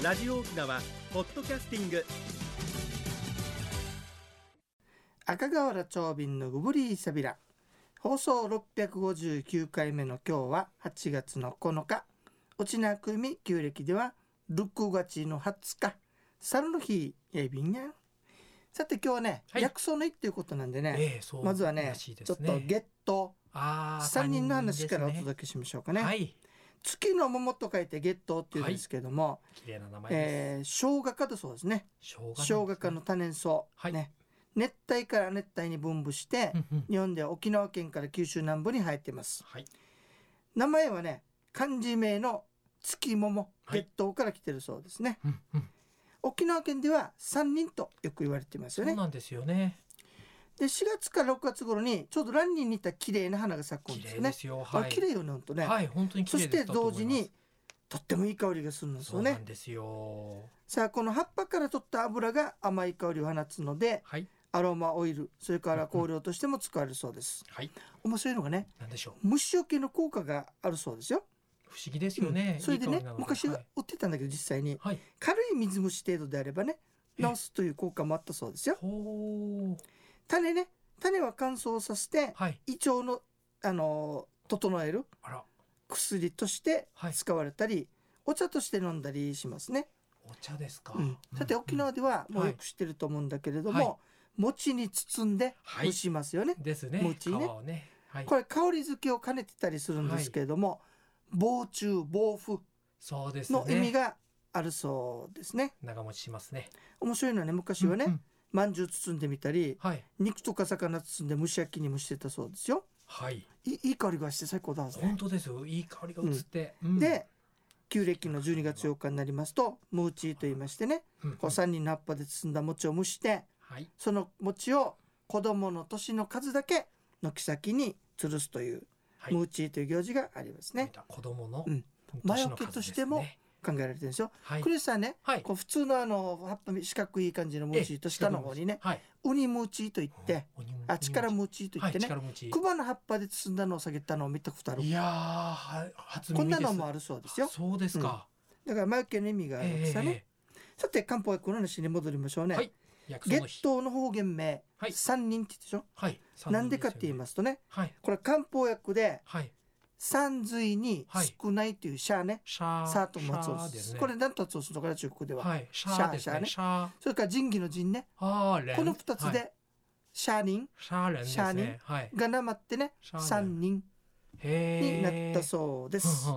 ラジオ沖縄ポッドキャスティング。赤瓦長瓶のグブリーサビラ。放送659回目の今日は8月の9日。落ちくみ旧暦では6月の20日。猿の日やびんやさて今日はね、はい。薬草の日っていうことなんでね、ええそうまずはねちょっとゲット。あー3人の話からお届けしましょうかね。はい月の桃と書いてゲットっていうんですけども、綺麗な名前です、えー生姜科だそうですね。生姜科の多年草、はい。ね熱帯から熱帯に分布して、日本では沖縄県から九州南部に生えています。はい。名前はね漢字名の月桃はい。月桃から来てるそうですね、沖縄県では三人とよく言われていますよね。そうなんですよねで4月から6月頃にちょうど蘭に似た綺麗な花が咲くん綺ですよね。麗ですよ。はい。あ綺麗よねほんとね、はい本当にそして同時にとってもいい香りがするんですそよね。うなんですよ。さあこの葉っぱから取った油が甘い香りを放つのではい。アロマオイルそれから香料としても使われるそうです。はい。面白いのがねなんでしょう。虫除けの効果があるそうですよ、不思議ですよね、うん。それでね昔売ってたんだけど実際に。はい。軽い水虫程度であればねえ。治すという効果もあったそうですよ種ね種は乾燥させてはい。胃腸のあのー整える薬としてはい。使われたり、お茶として飲んだりしますね、お茶ですか、うん。さて沖縄ではもうよく知ってると思うんだけれども、はい。餅に包んではい。蒸しますよね、ですね。餅ね。ね。はい。これ香り付けを兼ねてたりするんですけれども、防虫防腐の意味があるそうですね。長持ちしますね。面白いのはね昔はね、うんうんまんじゅう包んでみたりはい。肉とか魚包んで蒸し焼きにもしてたそうですよ。はい。いいい香りがして最高だね。本当ですよ。いい香りが移って、うん。で旧暦の12月8日になりますとムーチーと言いましてねうん。こう3人の葉っぱで包んだ餅を蒸してはい。その餅を子供の年の数だけ軒先に吊るすという、はい。ムーチーという行事がありますね。子供のうん。年の魔除けとしてもね考えられてるんですよ、はい。クリスさんねはい。こう普通のあの葉っぱ四角い感じのムーチーと下の方にね。はい。ウニムーチーといってあ力ムーチーといってね、クマの葉っぱで包んだのを下げたのを見たことある？いやーは初こんなのもあるそうですよ。そうですか、だから魔除けの意味があるわけさね、えさて漢方薬の話に戻りましょうね、はい。月頭の方言名、はい。三人って言ってでしょ？はい。なんでかって言いますすとねはい。これ漢方薬ではい三髄に少ないというシャーね、シャーサーとも発音す。る、シャーですね。これ何と発音するのかな中国では、はい。シャーですシャーねね。シャー。それから仁義の仁ね。この二つはい。でシャー人。シャーレンですシャーねはい。がなまってね三人へになったそうです、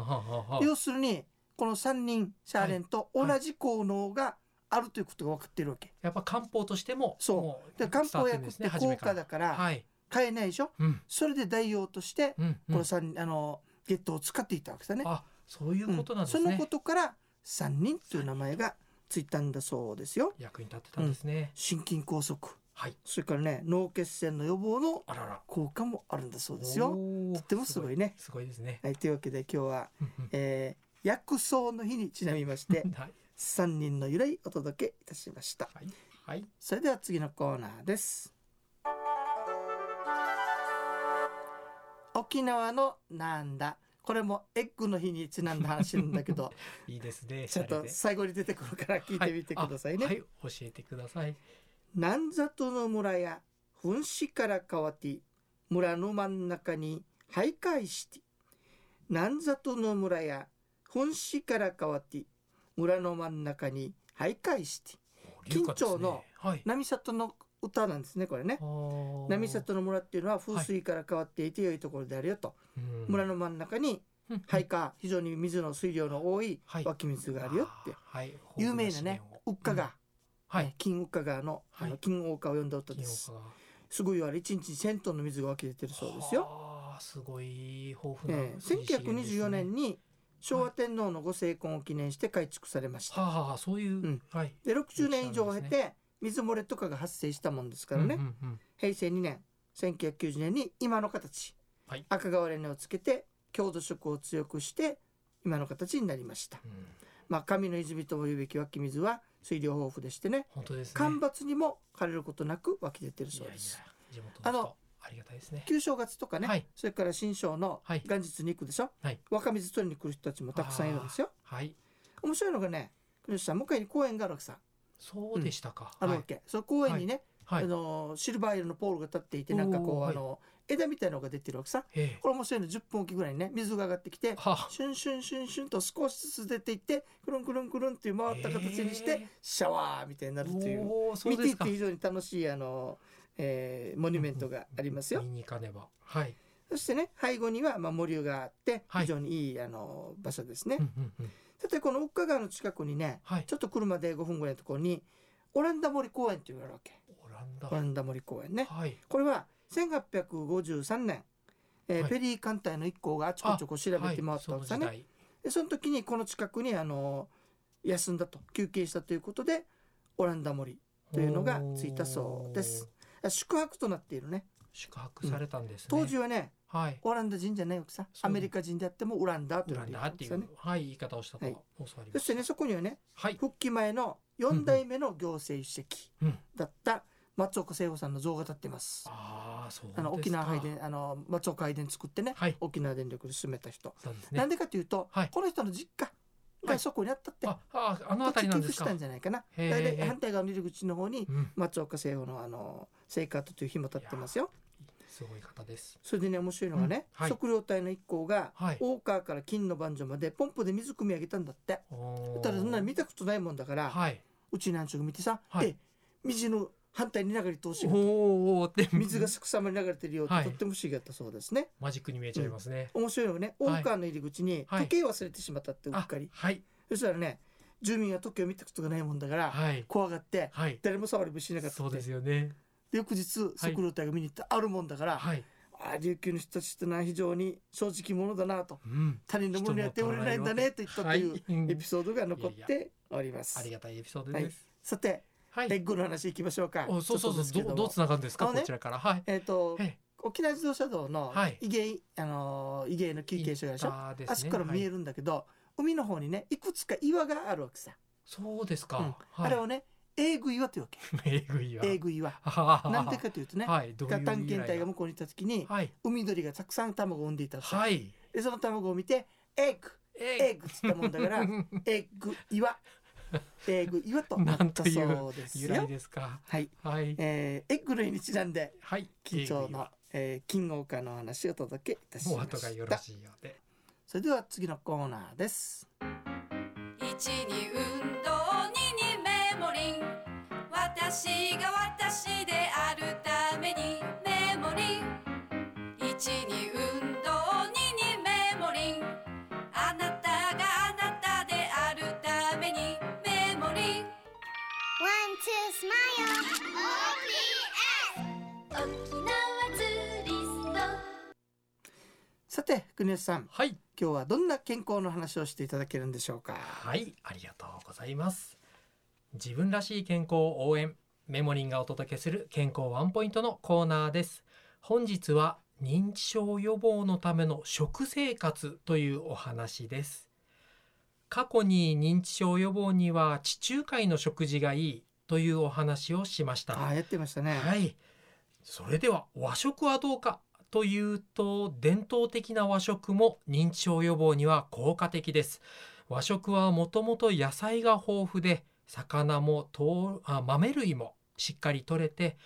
要するにこの三人シャーレンと同じ効能があるということが分かっているわけ、やっぱ漢方としてもそう。もで漢方薬って高価だかからはい買えないでしょ？うん。それで代用としてうんうん。この三、あのゲットを使っていたわけだね、あそういうことなんですね。うん。そのことから三人という名前がついたんだそうですよ。役に立ってたんですね。心筋梗塞。はい。それからね脳血栓の予防の効果もあるんだそうですよ。とってもすごいね。すごいですね。はい、というわけで今日は、うんうん。えー薬草の日にちなみまして はい。三人の由来お届けいたしました。はい。はい。それでは次のコーナーです沖縄のなんだ。これもエッグの日にちなんだ話なんだけど。いいですねちょっと最後に出てくるから聞いてみてくださいね、はい、あはい教えてください。南里の村や噴死から変わって村の真ん中に徘徊して南里の村や噴死から変わって村の真ん中に徘徊して緊張のはい。波里の歌なんですねこれね。波里の村っていうのは風水から変わっていて良いところであるよと、村の真ん中にはい配下非常に水の水量の多いはい。湧き水があるよって、はい。有名なねウッカ川、はい。ね金ウッカ川のあのはい。金大川を呼んだ歌です、すごいあれ1日1000トンの水が湧き出てるそうですよ。あすごい豊富なええ水資源ですね。1924年に昭和天皇のご成婚を記念して改築されました。はあはあそういう、ん。はい。で60年以上を経て水漏れとかが発生したもんですからね、うんうんうん。平成2年1990年に今の形、はい。赤瓦根をつけて郷土色を強くして今の形になりました。うん。まあ神の泉とも言うべき湧き水は水量豊富でしてね。本当ですね。干ばつにも枯れることなく湧き出てるそうです。あのありがたいですね。旧正月とかね、はい。それから新正のはい。元日に行くでしょ、はい。若水取りに来る人たちもたくさんいるんですよ。はい。面白いのがね国吉さん向かいに公園があるわけさそうでしたか。あるわけ、その公園にね、はい。あのシルバー色のポールが立っていてなんかこう、あの枝みたいなのが出てるわけさええ。これ面白いの10分おきぐらいにね水が上がってきてはシュンシュンシュンシュンと少しずつ出ていってくるんくるんくるんっていう回った形にして、へシャワーみたいになるという見て。いて非常に楽しいあの、えーモニュメントがありますよ。見に行かねば。はい。そしてね背後にはまあ森生があってはい非常にいいあの場所ですね。うんうんうん。さてこの奥川の近くにねはい。ちょっと車で5分ぐらいのところにオランダ森公園っていうのがあるわけ。オランダ。オランダ森公園ね。はい。これは1853年、えーはいペリー艦隊の一行があちこちをこう調べて回ったわですね。時代。でその時にこの近くにあの休んだと休憩したということでオランダ森というのがついたそうです。宿泊となっているね。宿泊されたんですね。当時はねはい。オランダ人じゃないわけさそうアメリカ人であってもオランダというンダっていう、ね。はい、言い方をしたとはい教わりましてた。そしねそこにはねはい。復帰前の4代目の行政主席うん。だった松岡聖子さんの像が立ってます。ああ、そうですか。あの沖縄配電あの松岡配電作ってね、はい。沖縄電力で進めた人。なんでかというと、はいこの人の実家はいがそこにあったって、あ、あ、あの辺りなんですかしたん。じゃないかな。へだいたいえ。反対側の入り口の方にうん。松岡聖子のあの聖火という日も立ってますよ。すごい方です。それでね面白いのがね、うんはい測量隊の一行がはい。大川から金の番所までポンプで水汲み上げたんだって。ただそんなの見たことないもんだから、はい。うちなんちゅうが見てさ、はいえ水の反対に流れ通しがおお、で、水がすくさまに流れてるよって、はいとっても不思議だったそうですね。マジックに見えちゃいますね。面白いのがねはい大川の入り口にはい時計を忘れてしまったってうっあかり、、はい。そしたらね住民は時計を見たことがないもんだから、はい。怖がってはい。誰も触りもしなかったってそうですよね。で翌日測量隊が見に行ったあるもんだから、はい。ああ琉球の人たちってのは非常に正直者だなとうん。他人のものにやっておれないんだねと言ったというエピソードが残っております。ありがたいエピソードです。さて、はい。エッグの話いきましょうか。おそうそうそう。どうどうつながるんですか？ねこちらから。はい。えっ、とえ沖縄自動車道のはい伊芸、あのー伊芸の休憩所でしょ？ねあそこから見えはいるんだけど、海の方にねいくつか岩があるわけさ。そうですうんか。はいあれをね英具岩というわけ。えぐいわ。英具岩。はなんでかというとね、はい。どういう探検隊がも向こうに行った時にはい。海鳥がたくさん卵を産んでいたと、はい。でその卵を見てエッグエえッグっつったもんだからエッグ岩エッグ岩と なったそうです由来よ。ですか。はい、はい。えーエッグの日にちなんではい。緊張のえー、金豪華の話をお届けいたしおました後がよろ。しいようで。それでは次のコーナーです。一に運動私が私であるためにメモリン一に運動二にメモリンあなたがあなたであるためにメモリン One, two, smile. OPS. 沖縄ツーリストさて国吉さんはい。今日はどんな健康の話をしていただけるんでしょうか？はい、ありがとうございます。自分らしい健康を応援、メモリンがお届けする健康ワンポイントのコーナーです。本日は認知症予防のための食生活というお話です。過去に認知症予防には地中海の食事がいいというお話をしました。ああやってましたね。はい。それでは和食はどうかというと伝統的な和食も認知症予防には効果的です。和食はもともと野菜が豊富で魚もとあ豆類もしっかり取れて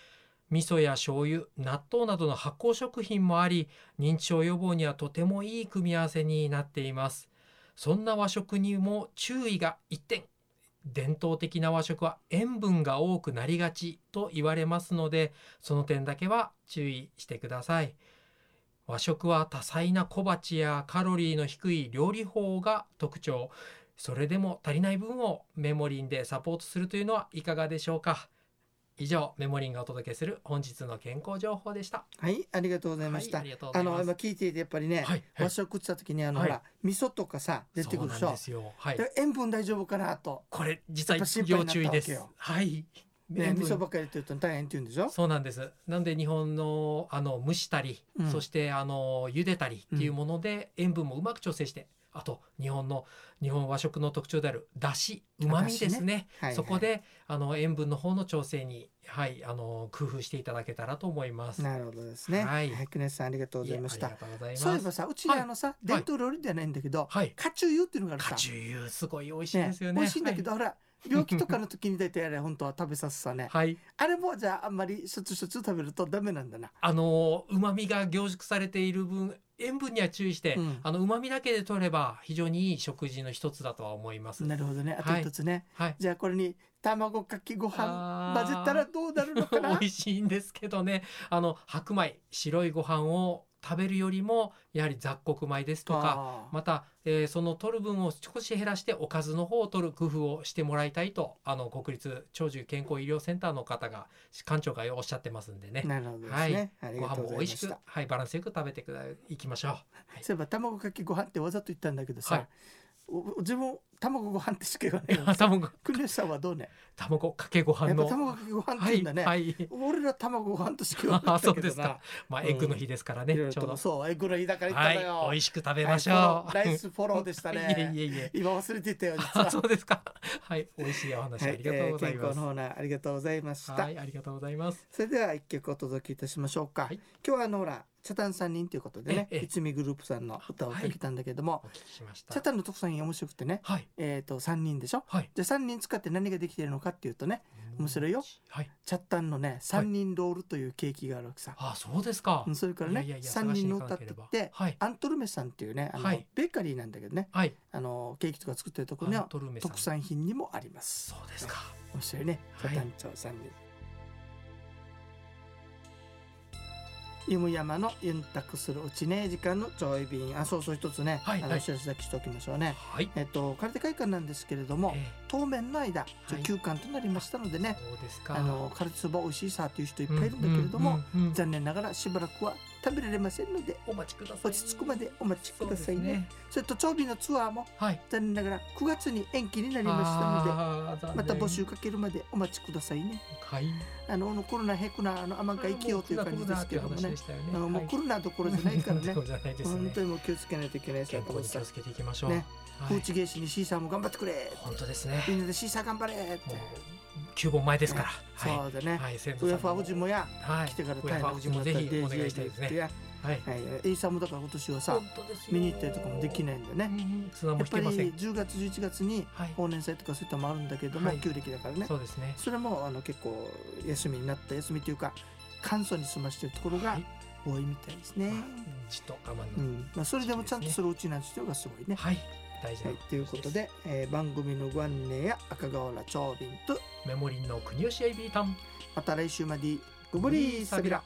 味噌や醤油納豆などの発酵食品もあり認知症予防にはとてもいい組み合わせになっています。そんな和食にも注意が一点伝統的な和食は塩分が多くなりがちと言われますのでその点だけは注意してください。和食は多彩な小鉢やカロリーの低い料理法が特徴。それでも足りない分をメモリンでサポートするというのはいかがでしょうか。以上メモリンがお届けする本日の健康情報でした。はい、ありがとうございました。はいああの今聞いていてやっぱりね、はいはい。和食って言った時にあの、はい。ほら味噌とかさ出てくるでしょ。そうなんで。すよ。はい。で塩分大丈夫かなと。これ実は要注意です。はいね、味噌ばっかり入れてると大変って言うんでしょ？そうなんです。なんで日本のあの蒸したり、うんそしてあの茹でたりっていうもので塩分もうまく調整してあと日本の日本和食の特徴であるだしうまみですねはいはいそこであの塩分の方の調整にはいあの工夫していただけたらと思います。なるほどですね。ははいい、クネスさんありがとうございました。そういえばさ、うちにあのさ、伝統料理ではないんだけど、はい。カチューユっていうのがあるさカ。チューユすごい美味しいねですよね。美味しいんだけど、ほら、病気とかの時に大体あれ、本当は食べさせさね。はい。はい。あれもじゃあ、あんまりしょつしょつ食べるとダメなんだな。あの旨味が凝縮されている分塩分には注意して、うんあの旨味だけで取れば非常にいい食事の一つだとは思います。なるほどね。あとはい一つね。はい。じゃあ、これに卵かけご飯混ぜたらどうなるのかな？美味しいんですけどねあの白米白いご飯を食べるよりもやはり雑穀米ですとかまた、えーその取る分を少し減らしておかずの方を取る工夫をしてもらいたいとあの国立長寿健康医療センターの方が館長がおっしゃってますんでね。なるほどですはい。ご飯も美味しく。はいバランスよく食べてくだいきましょう。はい。そういえば卵かけご飯ってわざと言ったんだけどさ、はい。お自分卵ご飯ってしか言わない さんはどうね？卵かけご飯の。卵かけご飯ってはい言うんだね、はい俺ら卵ご飯としか言わなあい そうですか。まあエッグの日ですからね、ちょうど。とそうエグの日だから言っはいたのよ、美味しく食べましょう、はいフォローナイスフォローでしたね。いえいえいえ。今忘れてたよ実あは。そうですか。はい美味しいお話ありがとうございます、康の方なありがとうございました、はいありがとうございます。それでは一曲お届けいたしましょうか、はい。今日はあのほらチャタン三人ということでねええ一味グループさんの歌をかけたんだけども、チャタンの特産品面白くてねはいえっ、と3人でしょ？はい。じゃあ3人使って何ができてるのかっていうとね面白いよ。はい。チャッタンのね3人ロールというケーキがあるわけさ、あそうですか。うんそれからねいやいやいや3人の歌ってって、はい。アントルメさんっていうねあの、はい。ベーカリーなんだけどね。はい。あのケーキとか作ってるところには特産品にもあります。そうですか。面白いね。チはい。ャタン町3人ゆむ山のユンタクするうちね時間のちょい便。あそうそう一つね、はいはい。あのお知らせだけしておきましょうね、はい。えっと空手会館なんですけれども、え当面の間休館となりましたのでね、そうですか。あの空手そば美味しいさという人いっぱいいるんだけれども、残念ながらしばらくは食べられませんのでお待ちください。落ち着くまでお待ちくださいね。そうですそれと長尾のツアーもはい。残念ながら9月に延期になりましたのでまた募集かけるまでお待ちくださいね。はい。あのコロナへくなあの甘が生きようという感じですけどもね。あのもうコるロナどころじゃないからね。本当にもう気をつけないといけないです健よ康に気をつけていきましょう、ね。はい。フーチゲーシにシーサーも頑張ってくれ本当ですね。みんなでシーサー頑張れって9本前ですから、はい。そうだね。はい。先祖ウエファさんもやはい。来てからウエファフジもぜひお願いしたいですね。やはい。はい。エイサーもだから今年はさ見に行ったりとかもできないんだね。うんやっぱり引けません。10月11月にはい。忘年祭とかそういったのもあるんだけども、はい。旧暦だからね。そうですね。それもあの結構休みになった休みというか簡素に済ましてるところがはい。多いみたいですね、じっと我慢の、うん。まあ、それでもちゃんとするうちなんていうのがすごいね。はい。大事なはい、ということで、えー番組のご案内や赤瓦長瓶とメモリンの国吉エビタンまた来週までごぶりーさびら。